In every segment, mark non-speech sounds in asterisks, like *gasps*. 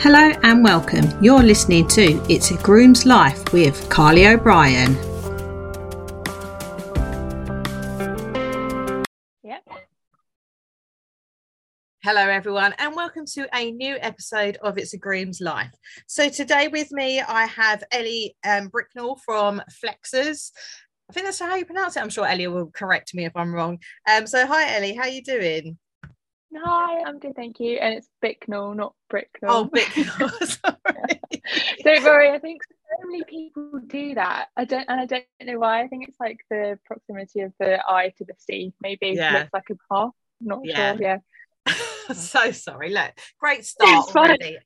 Hello and welcome. You're listening to It's a Groom's Life with Carly O'Brien. Yep. Hello, everyone, and welcome to a new episode of It's a Groom's Life. So, today with me, I have Ellie um, Bricknell from Flexers. I think that's how you pronounce it. I'm sure Ellie will correct me if I'm wrong. Um, so, hi, Ellie, how are you doing? Hi, I'm good, thank you. And it's Bicknell, not Bricknell. Oh, *laughs* Bicknell, *laughs* sorry. don't worry, I think so many people do that. I don't, and I don't know why. I think it's like the proximity of the I to the C. Maybe Yeah. looks like a car. Not Yeah. sure. Yeah, *laughs* so sorry. Look, great start already.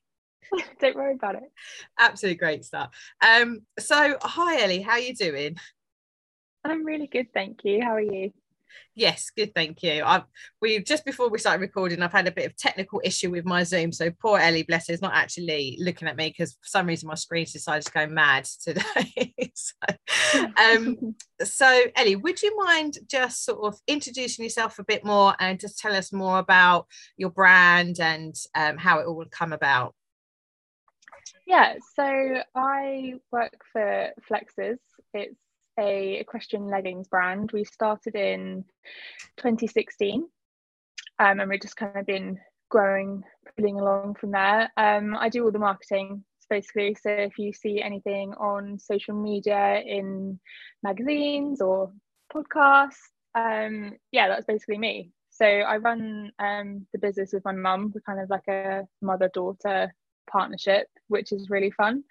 don't worry about it. Absolutely great start. Um, so hi Ellie, how are you doing? I'm really good, thank you. How are you? Yes, good, thank you. I've we just before we started recording, I've had a bit of technical issue with my Zoom. So poor Ellie, bless her, is not actually looking at me because for some reason my screen's decided to go mad today. *laughs* so, um, *laughs* so Ellie, would you mind just sort of introducing yourself a bit more and just tell us more about your brand and um, how it all would come about? Yeah, so I work for Flexes. It's a equestrian leggings brand. We started in 2016, um, and we've just kind of been growing, pulling along from there. Um, I do all the marketing basically. So if you see anything on social media, in magazines or podcasts, um, yeah, that's basically me. So I run um, the business with my mum. We're kind of like a mother-daughter partnership, which is really fun.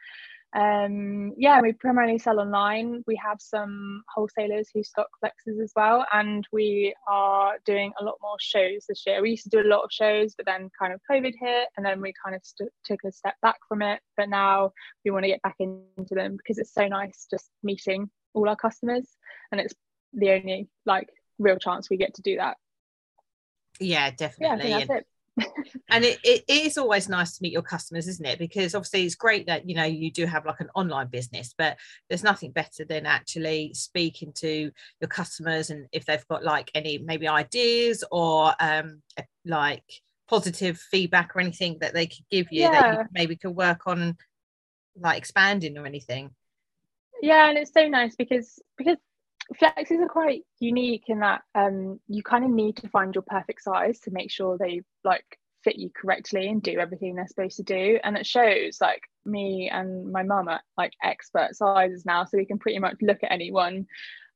Um, yeah, we primarily sell online. We have some wholesalers who stock flexes as well, and we are doing a lot more shows this year. We used to do a lot of shows, but then kind of COVID hit, and then we kind of st- took a step back from it. But now we want to get back into them because it's so nice just meeting all our customers, and it's the only like real chance we get to do that. Yeah, Yeah, definitely. that's And- it. it, is always nice to meet your customers isn't it because obviously it's great that you know you do have like an online business but there's nothing better than actually speaking to your customers and if they've got like any maybe ideas or um like positive feedback or anything that they could give you that you maybe could work on like expanding or anything yeah and it's so nice because because flexes are quite unique in that um you kind of need to find your perfect size to make sure they like fit you correctly and do everything they're supposed to do. And it shows like me and my mum are like expert sizes now so we can pretty much look at anyone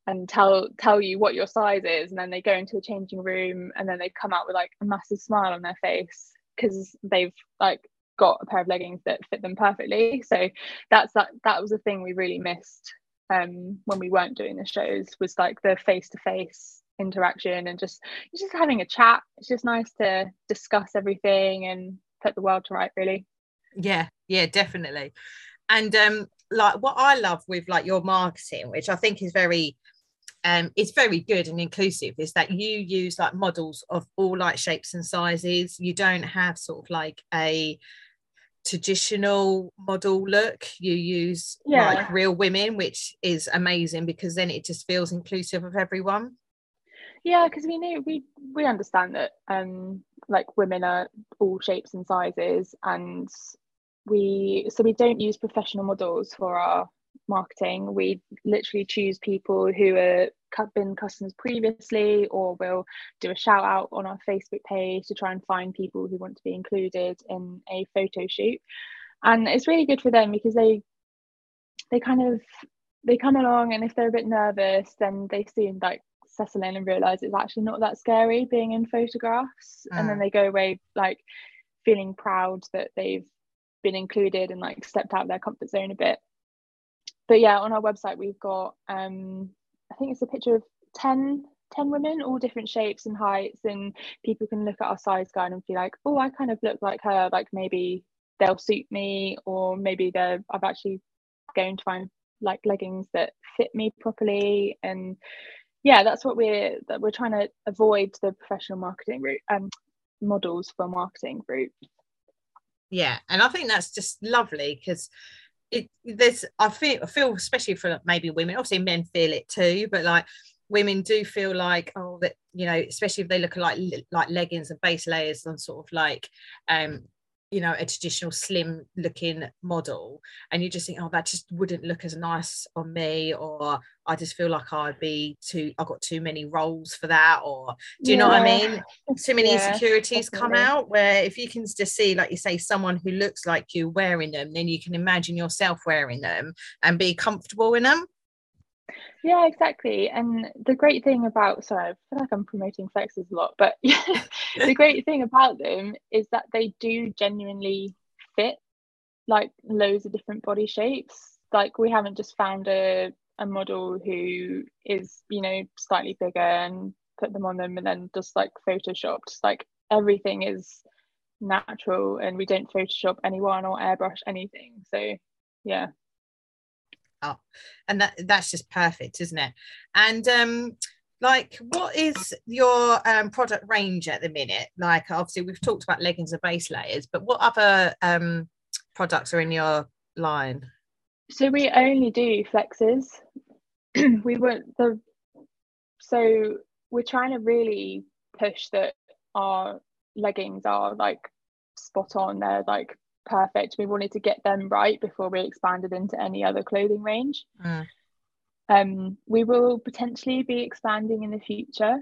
and tell tell you what your size is. And then they go into a changing room and then they come out with like a massive smile on their face because they've like got a pair of leggings that fit them perfectly. So that's that that was a thing we really missed um when we weren't doing the shows was like the face to face interaction and just just having a chat. It's just nice to discuss everything and put the world to right really. Yeah yeah definitely. And um like what i love with like your marketing which i think is very um it's very good and inclusive is that you use like models of all like shapes and sizes. You don't have sort of like a traditional model look you use like real women which is amazing because then it just feels inclusive of everyone. Yeah because we know we we understand that um like women are all shapes and sizes and we so we don't use professional models for our marketing. We literally choose people who are been customers previously or we'll do a shout out on our facebook page to try and find people who want to be included in a photo shoot. And it's really good for them because they they kind of they come along and if they're a bit nervous then they soon like settle in and realize it's actually not that scary being in photographs. And then Mm. they go away like feeling proud that they've been included and like stepped out of their comfort zone a bit. But yeah on our website we've got um i think it's a picture of 10 10 women all different shapes and heights and people can look at our size guide and be like oh i kind of look like her like maybe they'll suit me or maybe they're i've actually going to find like leggings that fit me properly and yeah that's what we're that we're trying to avoid the professional marketing route um models for marketing route yeah and i think that's just lovely because it there's i feel i feel especially for maybe women obviously men feel it too but like women do feel like oh that you know especially if they look like like leggings and base layers and sort of like um you know a traditional slim looking model and you just think oh that just wouldn't look as nice on me or i just feel like i'd be too i've got too many rolls for that or do you yeah. know what i mean too many yeah, insecurities definitely. come out where if you can just see like you say someone who looks like you wearing them then you can imagine yourself wearing them and be comfortable in them yeah, exactly. And the great thing about sorry, I feel like I'm promoting flexes a lot, but *laughs* the *laughs* great thing about them is that they do genuinely fit like loads of different body shapes. Like we haven't just found a a model who is, you know, slightly bigger and put them on them and then just like photoshopped. Like everything is natural and we don't photoshop anyone or airbrush anything. So yeah up. And that that's just perfect isn't it? And um like what is your um, product range at the minute? Like obviously we've talked about leggings and base layers but what other um products are in your line? So we only do flexes. *clears throat* We were the so we're trying to really push that our leggings are like spot on. They're like perfect. We wanted to get them right before we expanded into any other clothing range. Mm. Um, we will potentially be expanding in the future,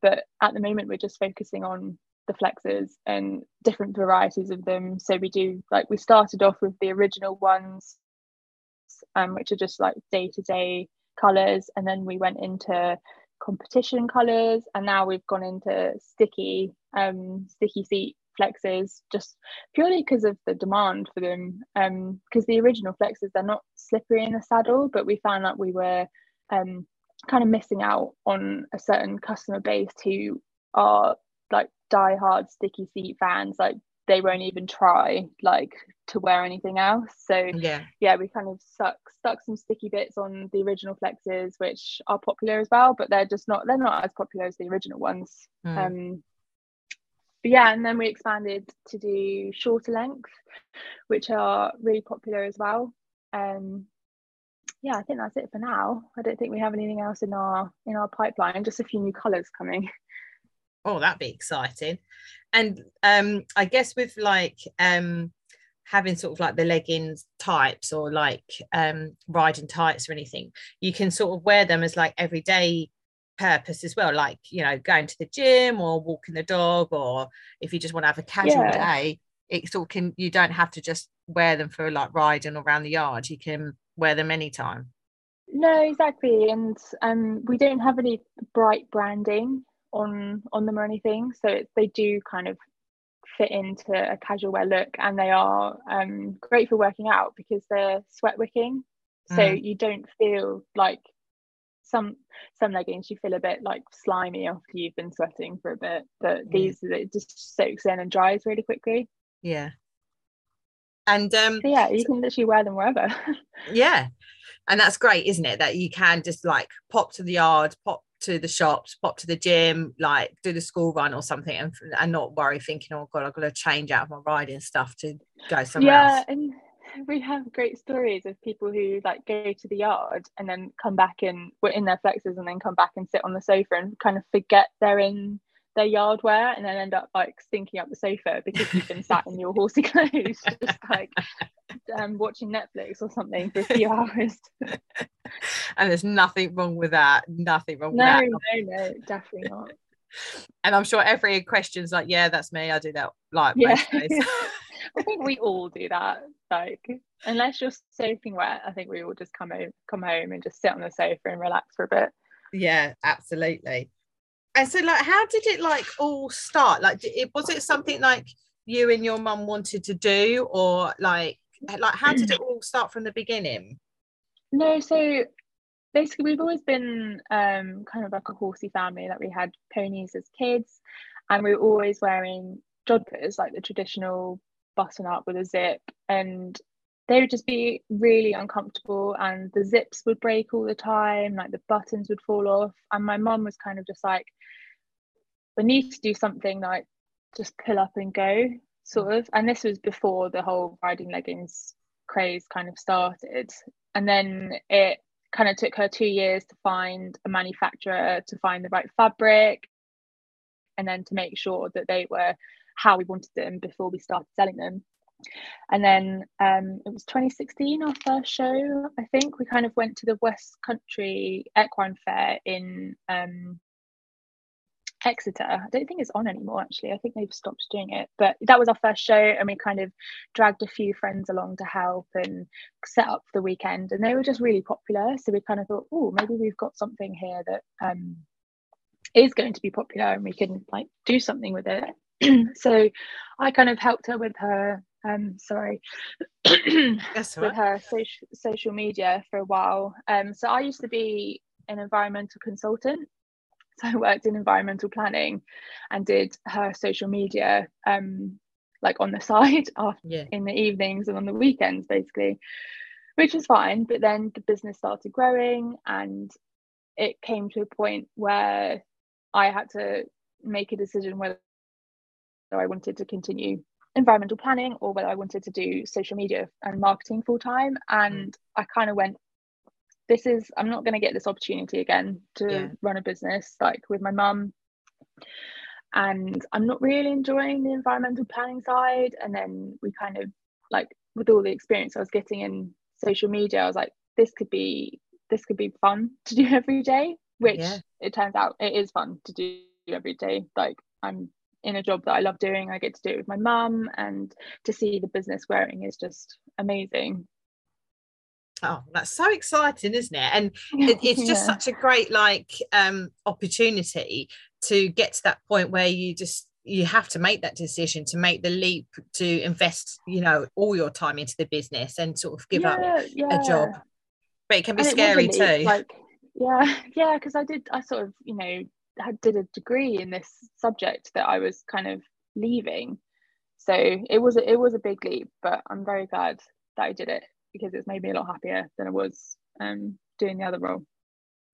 but at the moment we're just focusing on the flexes and different varieties of them. So we do like we started off with the original ones, um, which are just like day to day colors, and then we went into competition colors, and now we've gone into sticky um sticky seat flexes just purely because of the demand for them um because the original flexes they're not slippery in the saddle but we found that we were um kind of missing out on a certain customer base who are like die-hard sticky seat fans like they won't even try like to wear anything else. So yeah. yeah we kind of stuck stuck some sticky bits on the original flexes which are popular as well but they're just not they're not as popular as the original ones. Mm. um but yeah, and then we expanded to do shorter lengths, which are really popular as well. Um, yeah, I think that's it for now. I don't think we have anything else in our in our pipeline. Just a few new colours coming. Oh, that'd be exciting. And um, I guess with like um, having sort of like the leggings types or like um, riding tights or anything, you can sort of wear them as like everyday purpose as well like you know going to the gym or walking the dog or if you just want to have a casual yeah. day it sort of can you don't have to just wear them for like riding around the yard. You can wear them anytime. No exactly. And um we don't have any bright branding on on them or anything. So it, they do kind of fit into a casual wear look and they are um great for working out because they're sweat wicking. So mm. you don't feel like some some leggings you feel a bit like slimy after you've been sweating for a bit but these it just soaks in and dries really quickly. Yeah. And um so yeah you can literally wear them wherever. *laughs* Yeah. And that's great isn't it that you can just like pop to the yard pop to the shops pop to the gym like do the school run or something and, and not worry thinking oh god i've got to change out of my riding stuff to go somewhere yeah else. and we have great stories of people who like go to the yard and then come back and were in their flexes and then come back and sit on the sofa and kind of forget they're in their yard wear and then end up like stinking up the sofa because you've been sat in your horsey *laughs* clothes just like um, watching Netflix or something for a few *laughs* hours. and there's nothing wrong with that. Nothing wrong no, with that. No, no, definitely not. *laughs* And I'm sure every question's like, yeah, that's me. I do that like yeah. I think we all do that. Like, unless you're soaking wet, I think we all just come home, come home and just sit on the sofa and relax for a bit. Yeah, absolutely. And so, like, how did it like all start? Like, it was it something like you and your mum wanted to do, or like, like how did it all start from the beginning? No, so basically we've always been um, kind of like a horsey family. Like we had ponies as kids, and we were always wearing jodhpurs, like the traditional button up with a zip and they would just be really uncomfortable and the zips would break all the time like the buttons would fall off and my mum was kind of just like we need to do something like just pull up and go sort of. And this was before the whole riding leggings craze kind of started. And then it kind of took her two years to find a manufacturer to find the right fabric and then to make sure that they were how we wanted them before we started selling them. And then um, it was 2016, our first show, I think. We kind of went to the West Country Equine Fair in um, Exeter. I don't think it's on anymore, actually. I think they've stopped doing it. But that was our first show, and we kind of dragged a few friends along to help and set up the weekend. And they were just really popular. So we kind of thought, oh, maybe we've got something here that um, is going to be popular and we can like do something with it. *clears throat* so I kind of helped her with her um sorry That's *clears throat* with her social social media for a while. Um so I used to be an environmental consultant. So I worked in environmental planning and did her social media um like on the *laughs* side after, Yeah. in the evenings and on the weekends basically which is fine but then the business started growing and it came to a point where I had to make a decision whether I wanted to continue environmental planning or whether I wanted to do social media and marketing full time. And mm. I kind of went, this is, I'm not going to get this opportunity again to Yeah. run a business like with my mum. And I'm not really enjoying the environmental planning side. And then we kind of like, with all the experience I was getting in social media, I was like, this could be this could be fun to do *laughs* every day which Yeah. it turns out it is fun to do every day like i'm in a job that i love doing i get to do it with my mum and to see the business growing is just amazing Oh, that's so exciting, isn't it? And *laughs* it, it's just Yeah. such a great like um opportunity to get to that point where you just you have to make that decision to make the leap to invest you know all your time into the business and sort of give up Yeah, a job but it can be And scary too like yeah *laughs* yeah because i did i sort of you know had did a degree in this subject that i was kind of leaving. So it was a, it was a big leap but i'm very glad that i did it because it's made me a lot happier than I was um doing the other role.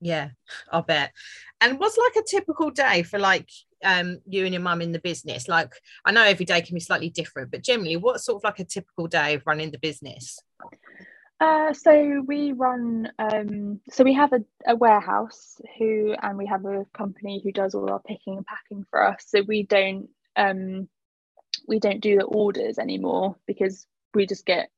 Yeah i'll bet. And what's like a typical day for like um you and your mum in the business? Like i know every day can be slightly different but generally what's sort of like a typical day of running the business Uh, so we run um, so we have a, a warehouse who and we have a company who does all our picking and packing for us. So we don't um, we don't do the orders anymore because we just get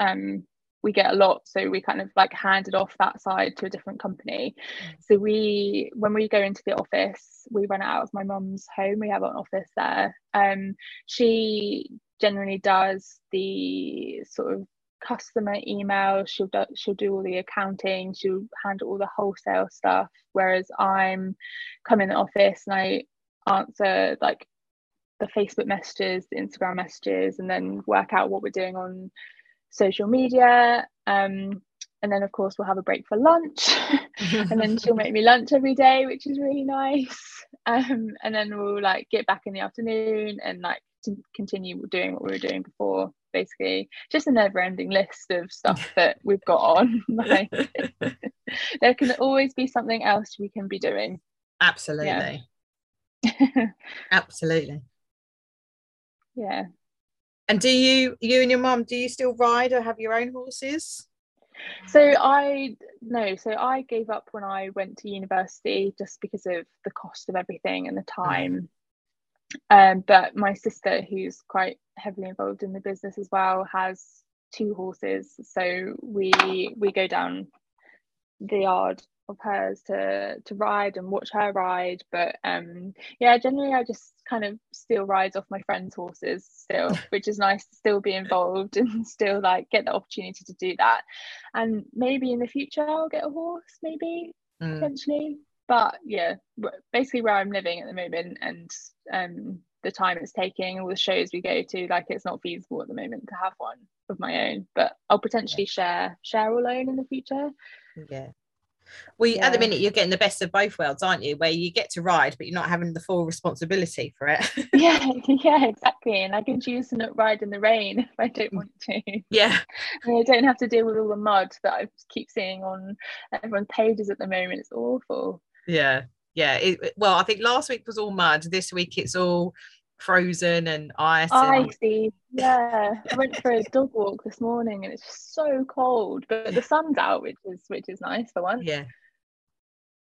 um, we get a lot. So we kind of like handed off that side to a different company. So we when we go into the office we run out of my mum's home. We have an office there. Um, she generally does the sort of customer email she'll do, she'll do all the accounting she'll handle all the wholesale stuff whereas i'm come in the office and i answer like the facebook messages the instagram messages and then work out what we're doing on social media. Um, and then of course we'll have a break for lunch *laughs* and then *laughs* she'll make me lunch every day which is really nice. Um, and then we'll like get back in the afternoon and like to continue doing what we were doing before basically just a never-ending list of stuff that we've got on. *laughs* Like *laughs* there can always be something else we can be doing. Absolutely. *laughs* Absolutely. Yeah. And do you you and your mum do you still ride or have your own horses? So i no so i gave up when i went to university just because of the cost of everything and the time um, but my sister who's quite heavily involved in the business as well has two horses. So we we go down the yard of hers to to ride and watch her ride. But um yeah generally i just kind of steal rides off my friends horses still *laughs* which is nice to still be involved *laughs* and still like get the opportunity to do that. And maybe in the future i'll get a horse maybe Mm. potentially but yeah basically where i'm living at the moment and um the time it's taking all the shows we go to like it's not feasible at the moment to have one of my own. But i'll potentially share share or loan in the future. Yeah. Well you- at the minute you're getting the best of both worlds aren't you? Where you get to ride but you're not having the full responsibility for it. *laughs* Yeah yeah exactly. And i can choose to not ride in the rain *laughs* if i don't want to. Yeah. And *laughs* i don't have to deal with all the mud that i keep seeing on everyone's pages at the moment. It's awful yeah yeah it, well i think last week was all mud this week it's all frozen and ice and, icy yeah i went for a dog walk this morning and it's so cold but the sun's out which is which is nice for once yeah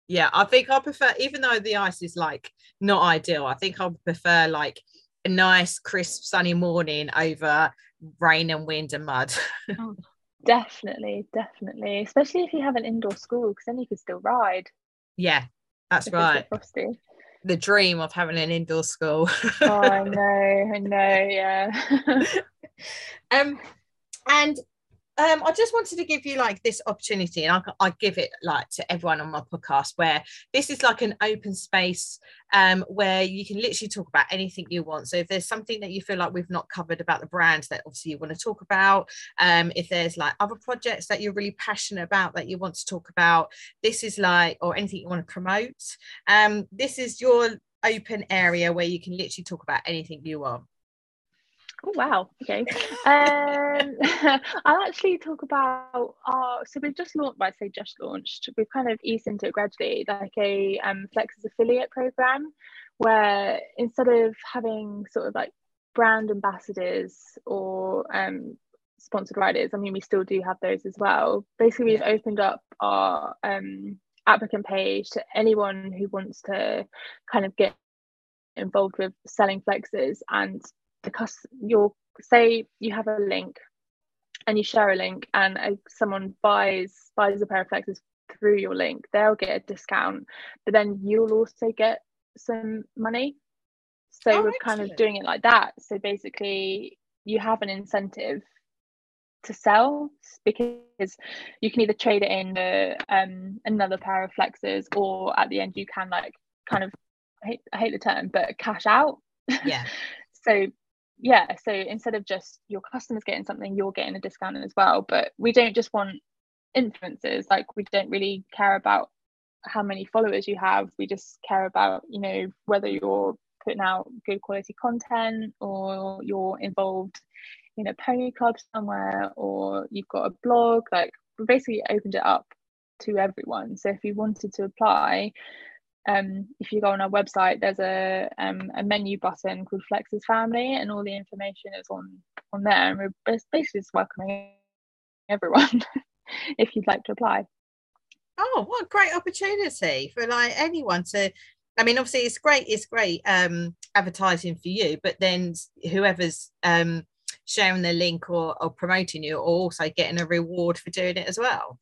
yeah i think i prefer even though the ice is like not ideal i think i prefer like a nice crisp sunny morning over rain and wind and mud. *laughs* oh, definitely, definitely. Especially if you have an indoor school, because then you can still ride. Yeah, that's right. Frosty. The dream of having an indoor school. oh, I *laughs* know, I know, yeah. um, and um, I just wanted to give you like this opportunity, and I, I give it like to everyone on my podcast, where this is like an open space um, where you can literally talk about anything you want. So if there's something that you feel like we've not covered about the brand that obviously you want to talk about, um, if there's like other projects that you're really passionate about that you want to talk about, this is like, or anything you want to promote, um, this is your open area where you can literally talk about anything you want. Oh wow. Okay. Um, *laughs* I'll actually talk about our. So we've just launched. I say just launched. We've kind of eased into it gradually, like a um, Flexes affiliate program, where instead of having sort of like brand ambassadors or um, sponsored riders, I mean, we still do have those as well. Basically, we've opened up our um, applicant page to anyone who wants to kind of get involved with selling flexes and the cost you'll say you have a link and you share a link and uh, someone buys buys a pair of flexes through your link they'll get a discount but then you'll also get some money. So oh, we're kind of doing it like that. So basically you have an incentive to sell because you can either trade it in um, another pair of flexes or at the end you can like kind of I hate, I hate the term but cash out. *laughs* Yeah. So yeah so instead of just your customers getting something you're getting a discount as well. But we don't just want influencers. Like we don't really care about how many followers you have. We just care about you know whether you're putting out good quality content or you're involved in a pony club somewhere or you've got a blog. Like we basically opened it up to everyone. So if you wanted to apply um, if you go on our website, there's a um, a menu button called Flex's Family, and all the information is on on there. And we're basically just welcoming everyone *laughs* if you'd like to apply. Oh, what a great opportunity for like anyone to. I mean, obviously, it's great. It's great um, advertising for you, but then whoever's um, sharing the link or, or promoting you, or also getting a reward for doing it as well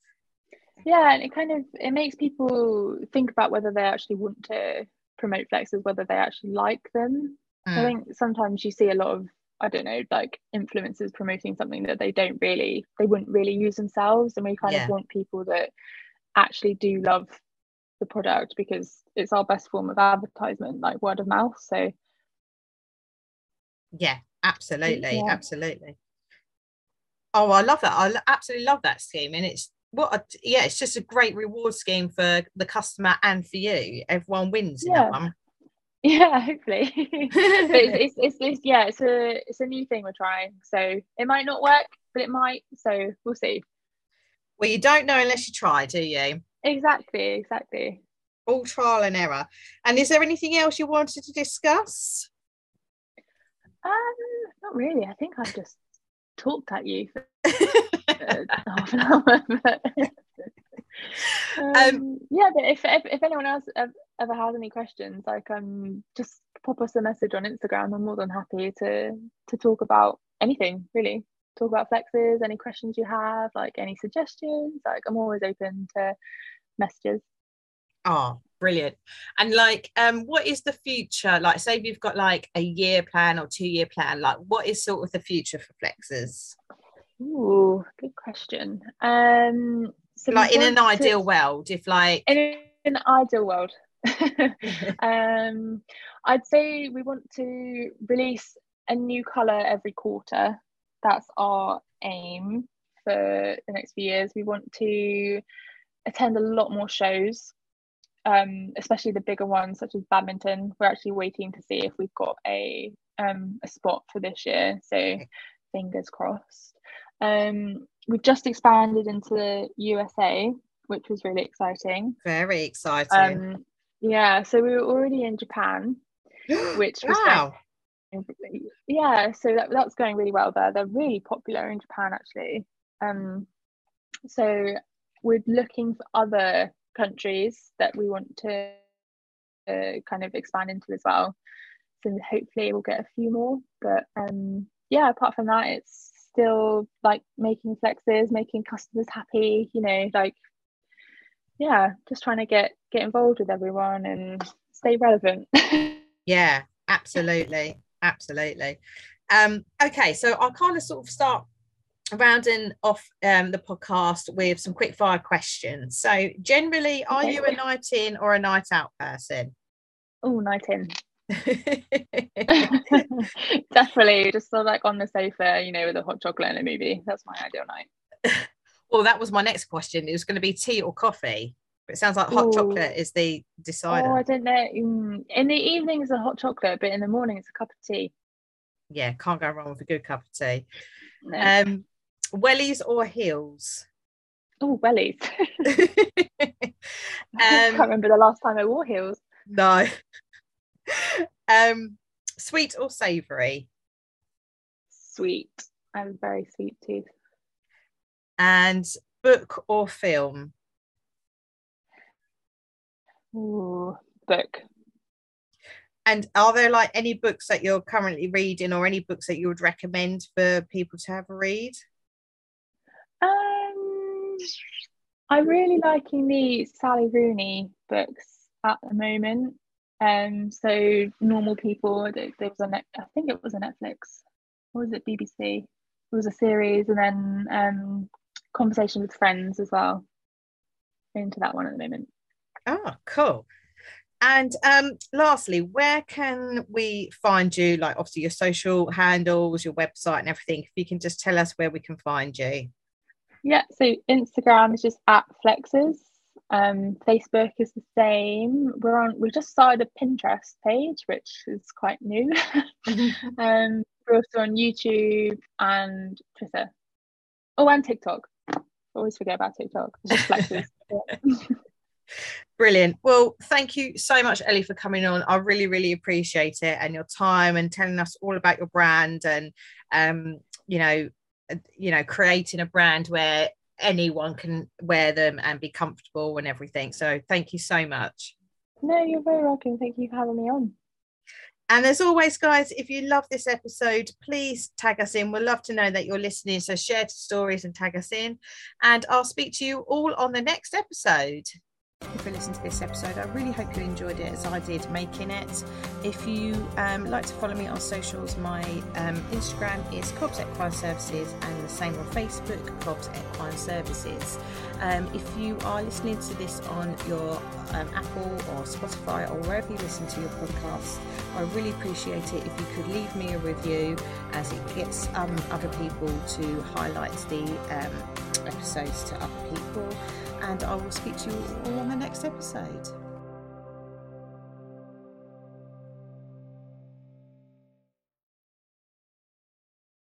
yeah and it kind of it makes people think about whether they actually want to promote flexes whether they actually like them mm. i think sometimes you see a lot of i don't know like influencers promoting something that they don't really they wouldn't really use themselves and we kind yeah. of want people that actually do love the product because it's our best form of advertisement like word of mouth so yeah absolutely yeah. absolutely oh i love that i absolutely love that scheme and it's what a, yeah it's just a great reward scheme for the customer and for you. Everyone wins yeah. yeah hopefully. *laughs* It's, it's, it's, it's, yeah it's a it's a new thing we're trying. So it might not work but it might so we'll see. Well you don't know unless you try do you? Exactly exactly. All trial and error. And is there anything else you wanted to discuss? Um not really. I think i've just talked at you *laughs* half an hour. But, um, um, yeah, but if, if, if anyone else ever has any questions, like um, just pop us a message on Instagram. I'm more than happy to to talk about anything really. Talk about flexes, any questions you have, like any suggestions. Like I'm always open to messages. Oh, brilliant. And like, um, what is the future? Like, say you've got like a year plan or two year plan. Like, what is sort of the future for flexes? Ooh, good question. Um, so like in an to, ideal world, if like in an ideal world, *laughs* um, I'd say we want to release a new color every quarter. That's our aim for the next few years. We want to attend a lot more shows, um, especially the bigger ones such as badminton. We're actually waiting to see if we've got a um, a spot for this year. So fingers crossed. Um, we've just expanded into the USA, which was really exciting. Very exciting. Um, yeah, so we were already in Japan, *gasps* which was wow. Going, yeah, so that, that's going really well there. They're really popular in Japan, actually. Um, so we're looking for other countries that we want to uh, kind of expand into as well. so hopefully we'll get a few more. But um, yeah, apart from that, it's still like making flexes, making customers happy. You know, like yeah, just trying to get get involved with everyone and stay relevant. *laughs* yeah, absolutely, absolutely. Um, okay, so I'll kind of sort of start rounding off um, the podcast with some quick fire questions. So, generally, are okay. you a night in or a night out person? Oh, night in. *laughs* Definitely, just so like on the sofa, you know, with a hot chocolate and a movie. That's my ideal night. *laughs* well, that was my next question. It was going to be tea or coffee. But it sounds like hot Ooh. chocolate is the decider. Oh, I don't know. Mm, in the evenings, a hot chocolate, but in the morning, it's a cup of tea. Yeah, can't go wrong with a good cup of tea. No. Um, wellies or heels? Oh, wellies. um, *laughs* I can't remember the last time I wore heels. No. *laughs* um, sweet or savoury? Sweet. I'm very sweet tooth. And book or film? Ooh, book. And are there like any books that you're currently reading or any books that you would recommend for people to have a read? Um, I'm really liking the Sally Rooney books at the moment. Um, so normal people. There was a net, I think it was a Netflix. Or was it BBC? It was a series, and then um, conversation with friends as well. Into that one at the moment. Oh, cool. And um, lastly, where can we find you? Like, obviously, your social handles, your website, and everything. If you can just tell us where we can find you. Yeah, so Instagram is just at Flexes. Um, Facebook is the same. We're on. We just started a Pinterest page, which is quite new. *laughs* um, we're also on YouTube and Twitter. Oh, and TikTok. Always forget about TikTok. It's just Flexes. *laughs* *laughs* Brilliant. Well, thank you so much, Ellie, for coming on. I really, really appreciate it and your time and telling us all about your brand and um, you know, you know, creating a brand where anyone can wear them and be comfortable and everything. So thank you so much. No, you're very welcome. Thank you for having me on. And as always, guys, if you love this episode, please tag us in. We'd love to know that you're listening. So share the stories and tag us in. And I'll speak to you all on the next episode. Thank you for listening to this episode. I really hope you enjoyed it as I did making it. If you um, like to follow me on socials, my um, Instagram is Cobbs Equine Services and the same on Facebook, Cobbs Equine Services. Um, if you are listening to this on your um, Apple or Spotify or wherever you listen to your podcast, I really appreciate it if you could leave me a review as it gets um, other people to highlight the um, episodes to other people and I will speak to you all on the next episode.